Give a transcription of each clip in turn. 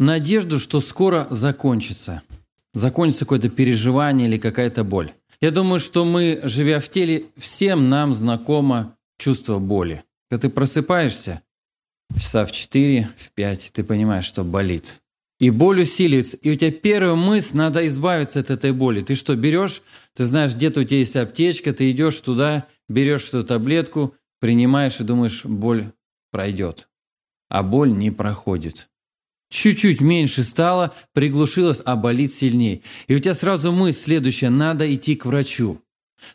Надежду, что скоро закончится. Закончится какое-то переживание или какая-то боль. Я думаю, что мы, живя в теле, всем нам знакомо чувство боли. Когда ты просыпаешься, часа в 4, в 5, ты понимаешь, что болит. И боль усиливается. И у тебя первая мысль, надо избавиться от этой боли. Ты что, берешь, ты знаешь, где-то у тебя есть аптечка, ты идешь туда, берешь эту таблетку, принимаешь и думаешь, боль пройдет а боль не проходит. Чуть-чуть меньше стало, приглушилось, а болит сильнее. И у тебя сразу мысль следующая, надо идти к врачу.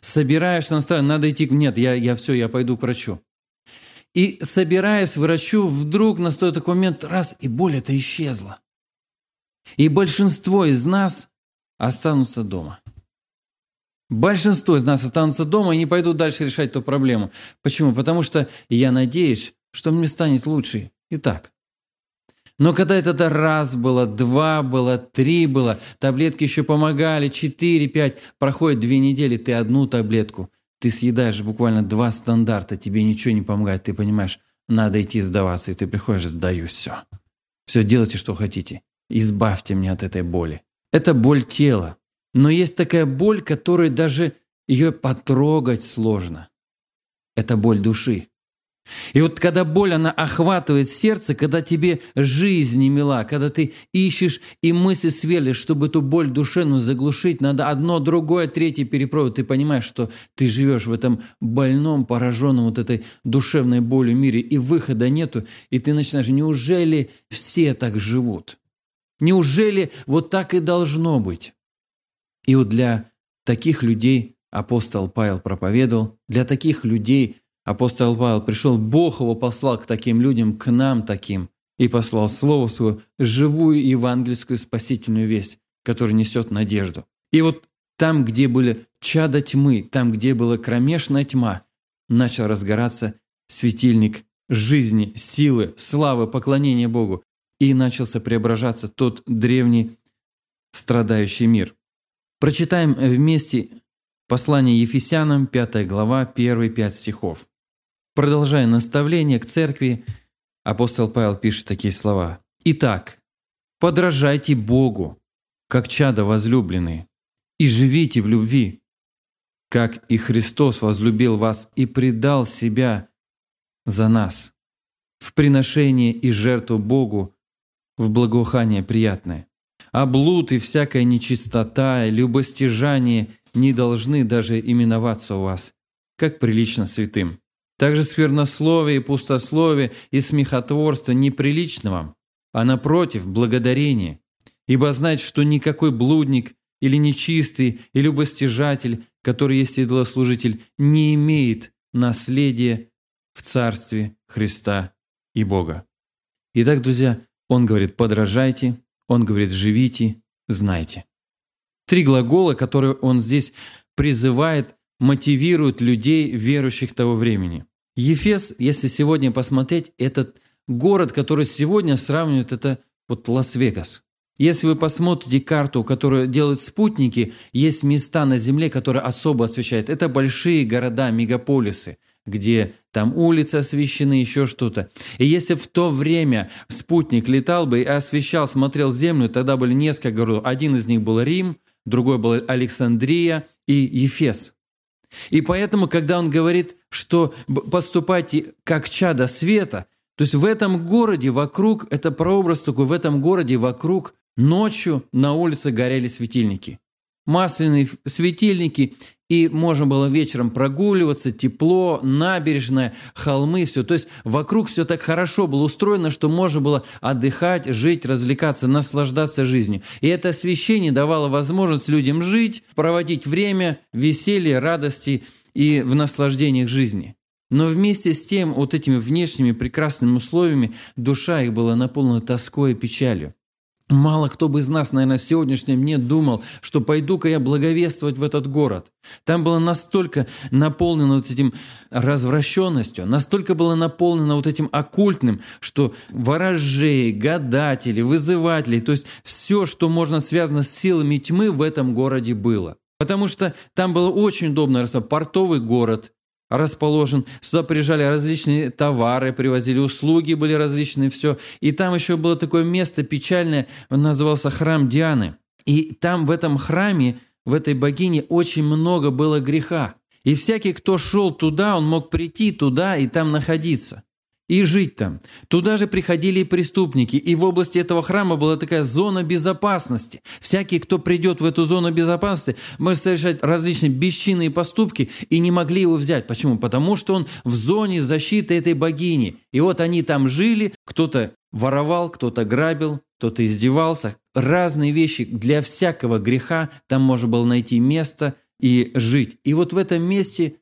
Собираешься настроен, надо идти, нет, я, я все, я пойду к врачу. И собираясь к врачу, вдруг настает такой момент, раз, и боль это исчезла. И большинство из нас останутся дома. Большинство из нас останутся дома и не пойдут дальше решать эту проблему. Почему? Потому что я надеюсь, что мне станет лучше и так. Но когда это раз было, два было, три было, таблетки еще помогали, четыре, пять, проходит две недели, ты одну таблетку, ты съедаешь буквально два стандарта, тебе ничего не помогает, ты понимаешь, надо идти сдаваться, и ты приходишь, сдаюсь, все. Все, делайте, что хотите. Избавьте меня от этой боли. Это боль тела. Но есть такая боль, которой даже ее потрогать сложно. Это боль души. И вот когда боль, она охватывает сердце, когда тебе жизнь не мила, когда ты ищешь и мысли свелишь, чтобы эту боль душевную заглушить, надо одно, другое, третье перепробовать. Ты понимаешь, что ты живешь в этом больном, пораженном вот этой душевной болью мире, и выхода нету, и ты начинаешь, неужели все так живут? Неужели вот так и должно быть? И вот для таких людей апостол Павел проповедовал, для таких людей – Апостол Павел пришел, Бог его послал к таким людям, к нам таким, и послал Слово Свое, живую евангельскую спасительную весть, которая несет надежду. И вот там, где были чада тьмы, там, где была кромешная тьма, начал разгораться светильник жизни, силы, славы, поклонения Богу. И начался преображаться тот древний страдающий мир. Прочитаем вместе послание Ефесянам, 5 глава, 1-5 стихов. Продолжая наставление к церкви, апостол Павел пишет такие слова. «Итак, подражайте Богу, как чада возлюбленные, и живите в любви, как и Христос возлюбил вас и предал себя за нас, в приношение и жертву Богу, в благоухание приятное. А блуд и всякая нечистота, любостяжание не должны даже именоваться у вас, как прилично святым. Также сквернословие и пустословие и смехотворство неприлично вам, а напротив, благодарение. Ибо знать, что никакой блудник или нечистый, или любостяжатель, который есть идолослужитель, не имеет наследия в Царстве Христа и Бога. Итак, друзья, он говорит «подражайте», он говорит «живите», «знайте». Три глагола, которые он здесь призывает мотивирует людей, верующих того времени. Ефес, если сегодня посмотреть, этот город, который сегодня сравнивают, это вот Лас-Вегас. Если вы посмотрите карту, которую делают спутники, есть места на Земле, которые особо освещают. Это большие города, мегаполисы, где там улицы освещены, еще что-то. И если в то время спутник летал бы и освещал, смотрел Землю, тогда были несколько городов. Один из них был Рим, другой был Александрия и Ефес. И поэтому, когда он говорит, что поступайте как чада света, то есть в этом городе вокруг, это прообраз такой, в этом городе вокруг ночью на улице горели светильники. Масляные светильники, и можно было вечером прогуливаться, тепло, набережная, холмы, все. То есть вокруг все так хорошо было устроено, что можно было отдыхать, жить, развлекаться, наслаждаться жизнью. И это освещение давало возможность людям жить, проводить время, веселье, радости и в наслаждениях жизни. Но вместе с тем, вот этими внешними прекрасными условиями, душа их была наполнена тоской и печалью. Мало кто бы из нас, наверное, в сегодняшнем дне думал, что пойду-ка я благовествовать в этот город. Там было настолько наполнено вот этим развращенностью, настолько было наполнено вот этим оккультным, что ворожей, гадатели, вызыватели, то есть все, что можно связано с силами тьмы в этом городе было. Потому что там было очень удобно, портовый город, расположен. Сюда приезжали различные товары, привозили услуги, были различные, все. И там еще было такое место печальное, назывался храм Дианы. И там в этом храме, в этой богине очень много было греха. И всякий, кто шел туда, он мог прийти туда и там находиться и жить там. Туда же приходили и преступники, и в области этого храма была такая зона безопасности. Всякий, кто придет в эту зону безопасности, может совершать различные бесчинные поступки и не могли его взять. Почему? Потому что он в зоне защиты этой богини. И вот они там жили, кто-то воровал, кто-то грабил, кто-то издевался. Разные вещи для всякого греха там можно было найти место и жить. И вот в этом месте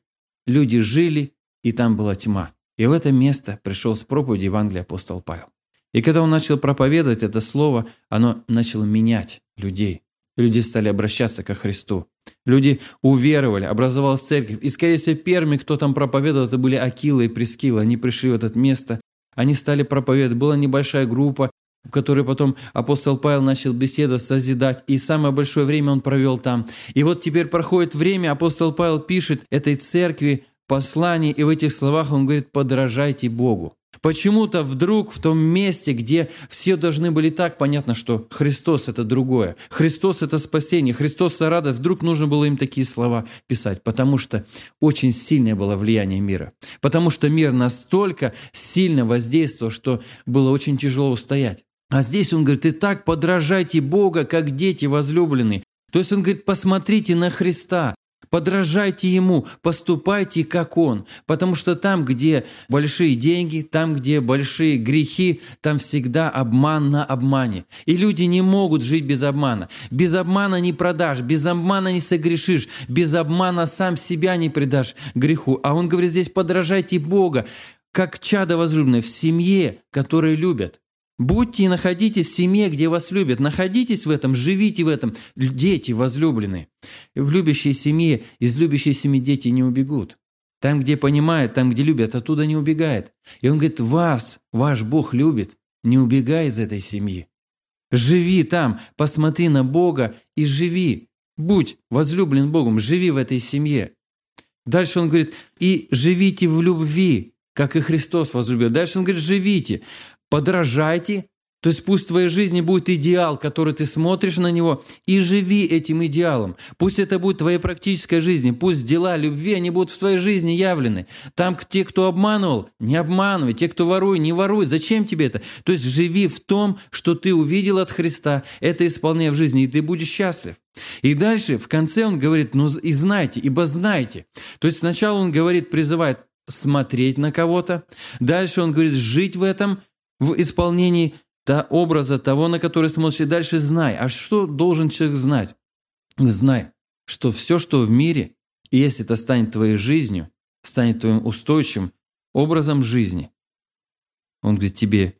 люди жили, и там была тьма. И в это место пришел с проповеди Евангелия апостол Павел. И когда он начал проповедовать это слово, оно начало менять людей. Люди стали обращаться ко Христу. Люди уверовали, образовалась церковь. И, скорее всего, первыми, кто там проповедовал, это были Акила и Прескила. Они пришли в это место, они стали проповедовать. Была небольшая группа, в которой потом апостол Павел начал беседовать, созидать. И самое большое время он провел там. И вот теперь проходит время, апостол Павел пишет этой церкви послании и в этих словах он говорит «подражайте Богу». Почему-то вдруг в том месте, где все должны были так, понятно, что Христос – это другое, Христос – это спасение, Христос – это радость, вдруг нужно было им такие слова писать, потому что очень сильное было влияние мира, потому что мир настолько сильно воздействовал, что было очень тяжело устоять. А здесь он говорит, и так подражайте Бога, как дети возлюбленные. То есть он говорит, посмотрите на Христа, Подражайте Ему, поступайте как Он, потому что там, где большие деньги, там, где большие грехи, там всегда обман на обмане. И люди не могут жить без обмана. Без обмана не продашь, без обмана не согрешишь, без обмана сам себя не предашь греху. А Он говорит здесь, подражайте Бога, как чадо возлюбленное в семье, которые любят. Будьте и находитесь в семье, где вас любят. Находитесь в этом, живите в этом. Дети возлюбленные. В любящей семье, из любящей семьи дети не убегут. Там, где понимают, там, где любят, оттуда не убегает. И он говорит, вас, ваш Бог любит, не убегай из этой семьи. Живи там, посмотри на Бога и живи. Будь возлюблен Богом, живи в этой семье. Дальше он говорит, и живите в любви, как и Христос возлюбил. Дальше он говорит, живите подражайте, то есть пусть в твоей жизни будет идеал, который ты смотришь на него, и живи этим идеалом. Пусть это будет твоя практическая жизнь, пусть дела любви, они будут в твоей жизни явлены. Там те, кто обманывал, не обманывай, те, кто ворует, не воруй. Зачем тебе это? То есть живи в том, что ты увидел от Христа, это исполняй в жизни, и ты будешь счастлив. И дальше, в конце он говорит, ну и знайте, ибо знайте. То есть сначала он говорит, призывает смотреть на кого-то, дальше он говорит, жить в этом – в исполнении та образа того, на который смотришь, дальше знай. А что должен человек знать? Знай, что все, что в мире, если это станет твоей жизнью, станет твоим устойчивым образом жизни, он говорит, тебе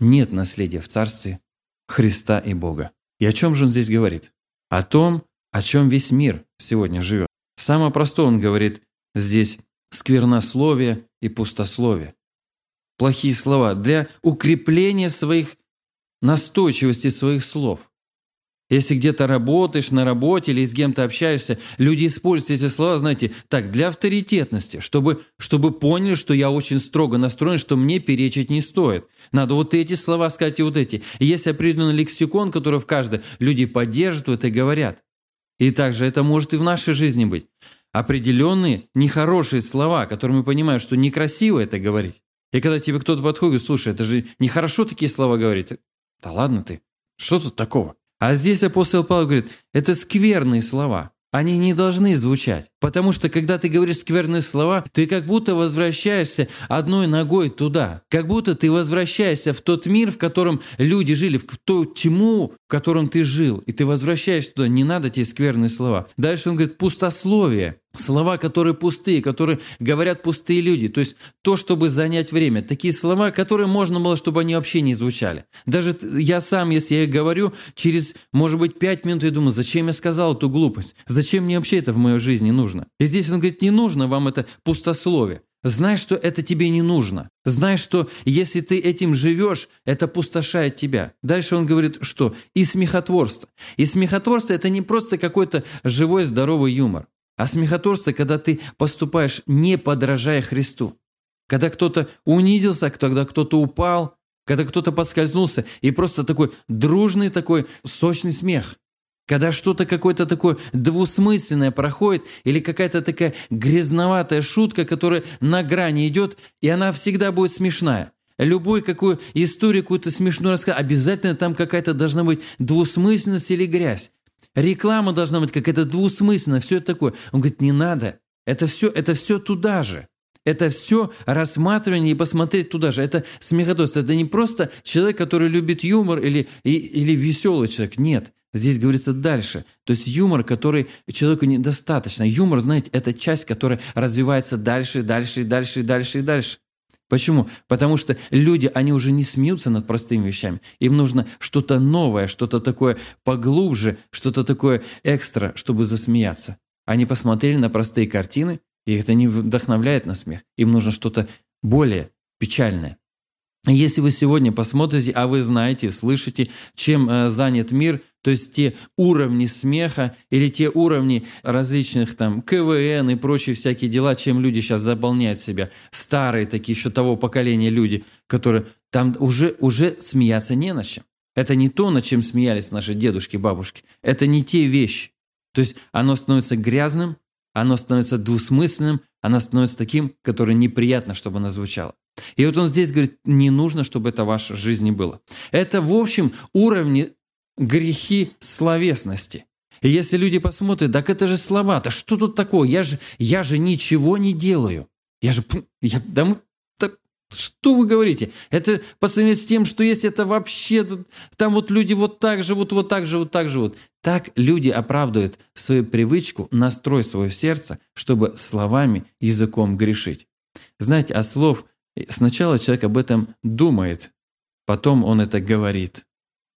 нет наследия в Царстве Христа и Бога. И о чем же он здесь говорит? О том, о чем весь мир сегодня живет. Самое простое он говорит здесь сквернословие и пустословие плохие слова, для укрепления своих настойчивости своих слов. Если где-то работаешь на работе или с кем-то общаешься, люди используют эти слова, знаете, так, для авторитетности, чтобы, чтобы поняли, что я очень строго настроен, что мне перечить не стоит. Надо вот эти слова сказать и вот эти. И есть определенный лексикон, который в каждой люди поддерживают и говорят. И также это может и в нашей жизни быть. Определенные нехорошие слова, которые мы понимаем, что некрасиво это говорить. И когда тебе кто-то подходит, слушай, это же нехорошо такие слова говорить. Да ладно ты, что тут такого? А здесь апостол Павел говорит, это скверные слова. Они не должны звучать. Потому что, когда ты говоришь скверные слова, ты как будто возвращаешься одной ногой туда. Как будто ты возвращаешься в тот мир, в котором люди жили, в ту тьму, в котором ты жил. И ты возвращаешься туда. Не надо тебе скверные слова. Дальше он говорит, пустословие. Слова, которые пустые, которые говорят пустые люди. То есть то, чтобы занять время. Такие слова, которые можно было, чтобы они вообще не звучали. Даже я сам, если я их говорю, через, может быть, пять минут я думаю, зачем я сказал эту глупость? Зачем мне вообще это в моей жизни нужно? И здесь он говорит, не нужно вам это пустословие. Знай, что это тебе не нужно. Знай, что если ты этим живешь, это пустошает тебя. Дальше он говорит, что и смехотворство. И смехотворство – это не просто какой-то живой здоровый юмор. А смехотворство, когда ты поступаешь не подражая Христу. Когда кто-то унизился, когда кто-то упал, когда кто-то подскользнулся, и просто такой дружный такой сочный смех. Когда что-то какое-то такое двусмысленное проходит, или какая-то такая грязноватая шутка, которая на грани идет, и она всегда будет смешная. Любой какую историю какую-то смешную рассказать, обязательно там какая-то должна быть двусмысленность или грязь. Реклама должна быть какая-то двусмысленная, все это такое. Он говорит, не надо. Это все, это все туда же. Это все рассматривание и посмотреть туда же. Это смехотворство. Это не просто человек, который любит юмор или, и, или веселый человек. Нет. Здесь говорится дальше. То есть юмор, который человеку недостаточно. Юмор, знаете, это часть, которая развивается дальше, дальше, дальше, дальше и дальше. Почему? Потому что люди, они уже не смеются над простыми вещами. Им нужно что-то новое, что-то такое поглубже, что-то такое экстра, чтобы засмеяться. Они посмотрели на простые картины, и это не вдохновляет на смех. Им нужно что-то более печальное. Если вы сегодня посмотрите, а вы знаете, слышите, чем э, занят мир, то есть те уровни смеха или те уровни различных там КВН и прочие всякие дела, чем люди сейчас заполняют себя. Старые такие еще того поколения люди, которые там уже, уже смеяться не на чем. Это не то, над чем смеялись наши дедушки, бабушки. Это не те вещи. То есть оно становится грязным, оно становится двусмысленным, оно становится таким, которое неприятно, чтобы оно звучало. И вот он здесь говорит, не нужно, чтобы это в вашей жизни было. Это, в общем, уровни грехи словесности. И если люди посмотрят, так это же слова-то, что тут такое? Я же, я же ничего не делаю. Я же, я, да так, что вы говорите? Это по сравнению с тем, что есть это вообще, там вот люди вот так живут, вот так живут, так живут. Так люди оправдывают свою привычку, настрой свое сердце, чтобы словами, языком грешить. Знаете, а слов сначала человек об этом думает, потом он это говорит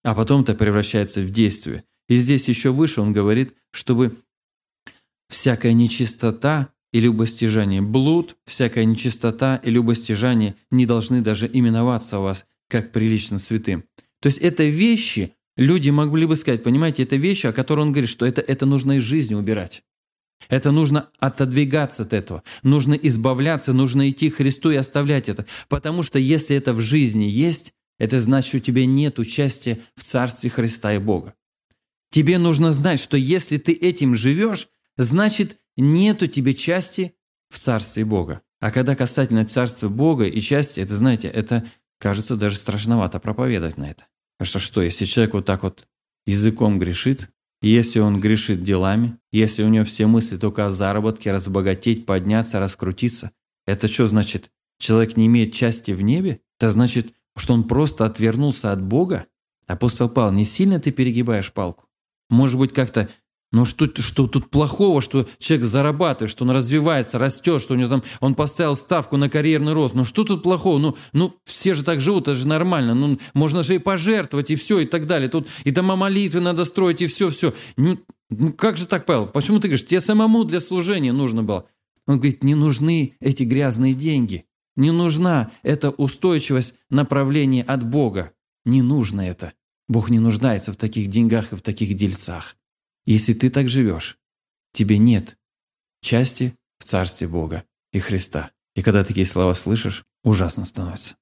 а потом это превращается в действие. И здесь еще выше он говорит, чтобы всякая нечистота и любостяжание, блуд, всякая нечистота и любостяжание не должны даже именоваться у вас как прилично святым. То есть это вещи, люди могли бы сказать, понимаете, это вещи, о которых он говорит, что это, это нужно из жизни убирать. Это нужно отодвигаться от этого, нужно избавляться, нужно идти к Христу и оставлять это. Потому что если это в жизни есть, это значит, у тебя нет участия в Царстве Христа и Бога. Тебе нужно знать, что если ты этим живешь, значит, нет у тебя части в Царстве Бога. А когда касательно Царства Бога и части, это, знаете, это кажется даже страшновато проповедовать на это. А что, что, если человек вот так вот языком грешит, если он грешит делами, если у него все мысли только о заработке, разбогатеть, подняться, раскрутиться, это что значит? Человек не имеет части в небе? Это значит, что он просто отвернулся от Бога? Апостол Павел, не сильно ты перегибаешь палку? Может быть, как-то, ну что, что тут плохого, что человек зарабатывает, что он развивается, растет, что у него там, он поставил ставку на карьерный рост. Ну что тут плохого? Ну, ну все же так живут, это же нормально. Ну, можно же и пожертвовать, и все, и так далее. Тут и дома молитвы надо строить, и все, все. Ну, ну как же так, Павел? Почему ты говоришь, тебе самому для служения нужно было? Он говорит, не нужны эти грязные деньги. Не нужна эта устойчивость направления от Бога. Не нужно это. Бог не нуждается в таких деньгах и в таких дельцах. Если ты так живешь, тебе нет части в Царстве Бога и Христа. И когда такие слова слышишь, ужасно становится.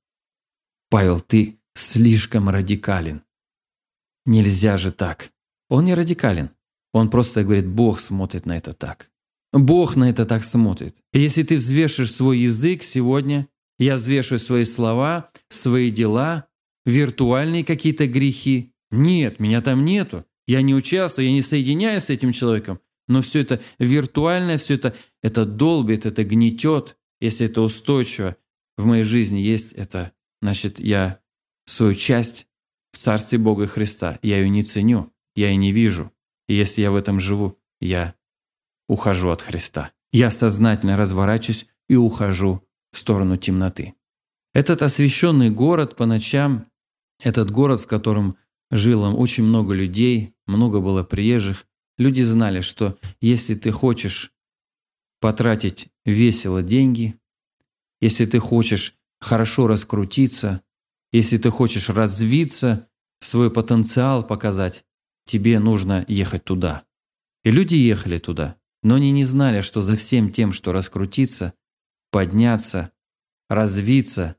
Павел, ты слишком радикален. Нельзя же так. Он не радикален. Он просто говорит, Бог смотрит на это так. Бог на это так смотрит. Если ты взвешишь свой язык сегодня, я взвешиваю свои слова, свои дела, виртуальные какие-то грехи. Нет, меня там нету. Я не участвую, я не соединяюсь с этим человеком. Но все это виртуальное, все это, это долбит, это гнетет. Если это устойчиво в моей жизни есть, это значит, я свою часть в Царстве Бога Христа, я ее не ценю, я ее не вижу. И если я в этом живу, я ухожу от Христа. Я сознательно разворачиваюсь и ухожу в сторону темноты. Этот освещенный город по ночам, этот город, в котором жило очень много людей, много было приезжих, люди знали, что если ты хочешь потратить весело деньги, если ты хочешь хорошо раскрутиться, если ты хочешь развиться, свой потенциал показать, тебе нужно ехать туда. И люди ехали туда, но они не знали, что за всем тем, что раскрутиться, подняться, развиться,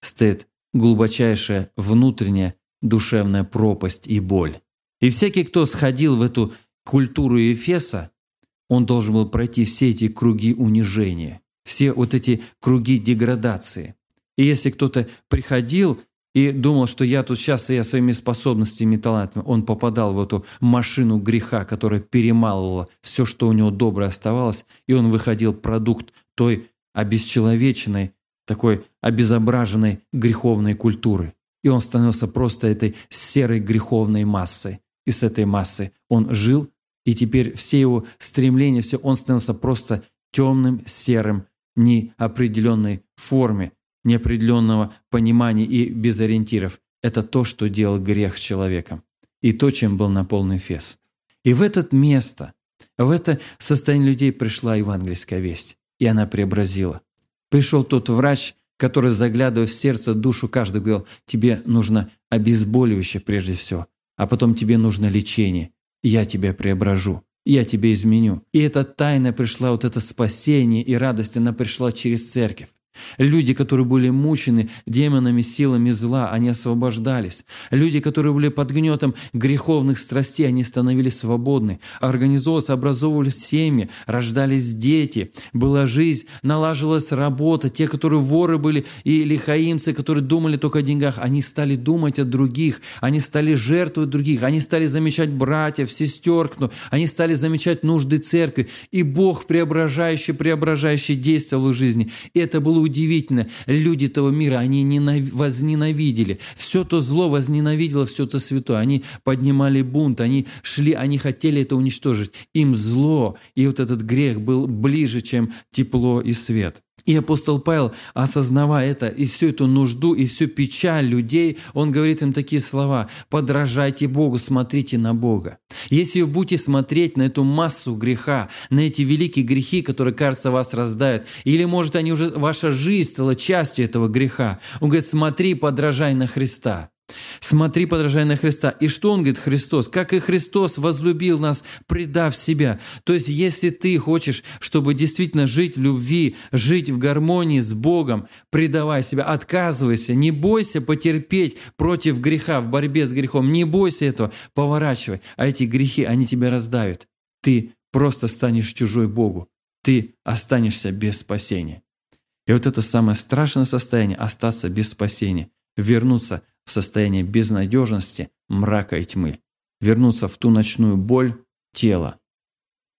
стоит глубочайшая внутренняя душевная пропасть и боль. И всякий, кто сходил в эту культуру Ефеса, он должен был пройти все эти круги унижения, все вот эти круги деградации. И если кто-то приходил и думал, что я тут сейчас я своими способностями и талантами, он попадал в эту машину греха, которая перемалывала все, что у него доброе оставалось, и он выходил продукт той обесчеловеченной, такой обезображенной греховной культуры. И он становился просто этой серой греховной массой. И с этой массой он жил, и теперь все его стремления, все, он становился просто темным, серым, неопределенной форме, неопределенного понимания и без ориентиров. Это то, что делал грех с человеком. И то, чем был наполнен Фес. И в это место, в это состояние людей пришла евангельская весть. И она преобразила. Пришел тот врач, который, заглядывая в сердце, душу каждого, говорил, тебе нужно обезболивающее прежде всего, а потом тебе нужно лечение. Я тебя преображу, я тебя изменю. И эта тайна пришла, вот это спасение и радость, она пришла через церковь. Люди, которые были мучены демонами, силами зла, они освобождались. Люди, которые были под гнетом греховных страстей, они становились свободны. Организовывались, образовывались семьи, рождались дети, была жизнь, налаживалась работа. Те, которые воры были и лихаимцы, которые думали только о деньгах, они стали думать о других, они стали жертвовать других, они стали замечать братьев, сестер, они стали замечать нужды церкви. И Бог преображающий, преображающий действовал в жизни. И это было удивительно. Люди того мира, они ненав... возненавидели. Все то зло возненавидело, все то святое. Они поднимали бунт, они шли, они хотели это уничтожить. Им зло и вот этот грех был ближе, чем тепло и свет. И апостол Павел, осознавая это, и всю эту нужду, и всю печаль людей, он говорит им такие слова «Подражайте Богу, смотрите на Бога». Если вы будете смотреть на эту массу греха, на эти великие грехи, которые, кажется, вас раздают, или, может, они уже, ваша жизнь стала частью этого греха, он говорит «Смотри, подражай на Христа». Смотри, подражай на Христа. И что он говорит, Христос? Как и Христос возлюбил нас, предав себя. То есть, если ты хочешь, чтобы действительно жить в любви, жить в гармонии с Богом, предавай себя, отказывайся, не бойся потерпеть против греха, в борьбе с грехом. Не бойся этого, поворачивай. А эти грехи, они тебя раздавят. Ты просто станешь чужой Богу. Ты останешься без спасения. И вот это самое страшное состояние – остаться без спасения, вернуться – в состояние безнадежности, мрака и тьмы, вернуться в ту ночную боль тела,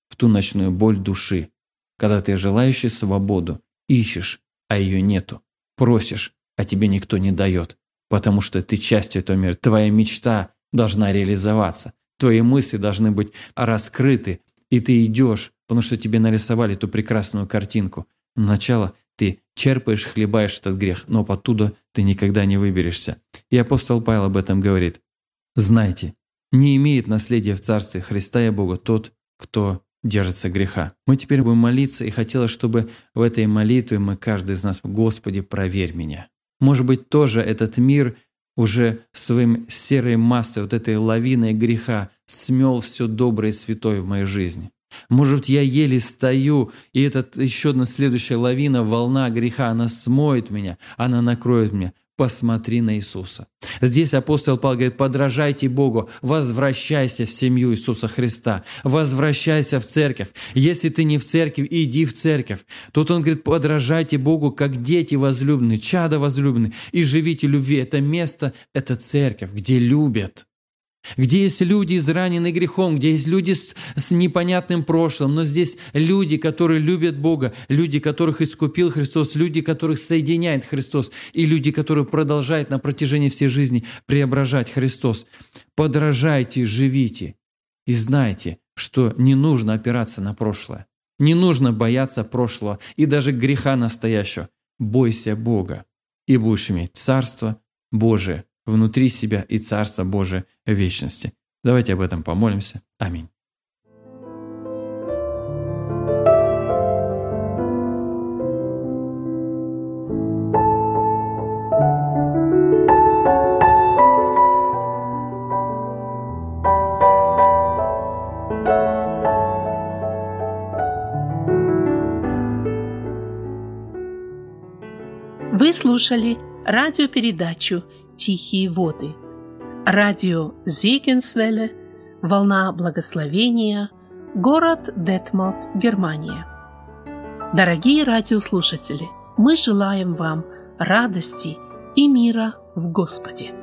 в ту ночную боль души, когда ты желающий свободу, ищешь, а ее нету, просишь, а тебе никто не дает, потому что ты частью этого мира, твоя мечта должна реализоваться, твои мысли должны быть раскрыты, и ты идешь, потому что тебе нарисовали эту прекрасную картинку. Начало ты черпаешь, хлебаешь этот грех, но оттуда ты никогда не выберешься. И апостол Павел об этом говорит. Знайте, не имеет наследия в Царстве Христа и Бога тот, кто держится греха. Мы теперь будем молиться, и хотелось, чтобы в этой молитве мы, каждый из нас, Господи, проверь меня. Может быть, тоже этот мир уже своим серой массой, вот этой лавиной греха смел все доброе и святое в моей жизни. Может я еле стою, и этот еще одна следующая лавина, волна греха, она смоет меня, она накроет меня. Посмотри на Иисуса. Здесь апостол Павел говорит, подражайте Богу, возвращайся в семью Иисуса Христа, возвращайся в церковь. Если ты не в церковь, иди в церковь. Тут он говорит, подражайте Богу, как дети возлюбленные, чада возлюбленные, и живите любви. Это место, это церковь, где любят где есть люди, израненные грехом, где есть люди с, с непонятным прошлым, но здесь люди, которые любят Бога, люди, которых искупил Христос, люди, которых соединяет Христос, и люди, которые продолжают на протяжении всей жизни преображать Христос. Подражайте, живите и знайте, что не нужно опираться на прошлое. Не нужно бояться прошлого и даже греха настоящего. Бойся Бога, и будешь иметь Царство Божие внутри себя и Царство Божие в вечности. Давайте об этом помолимся. Аминь. Вы слушали радиопередачу «Тихие воды». Радио Зигенсвелле, «Волна благословения», город Детмалт, Германия. Дорогие радиослушатели, мы желаем вам радости и мира в Господе.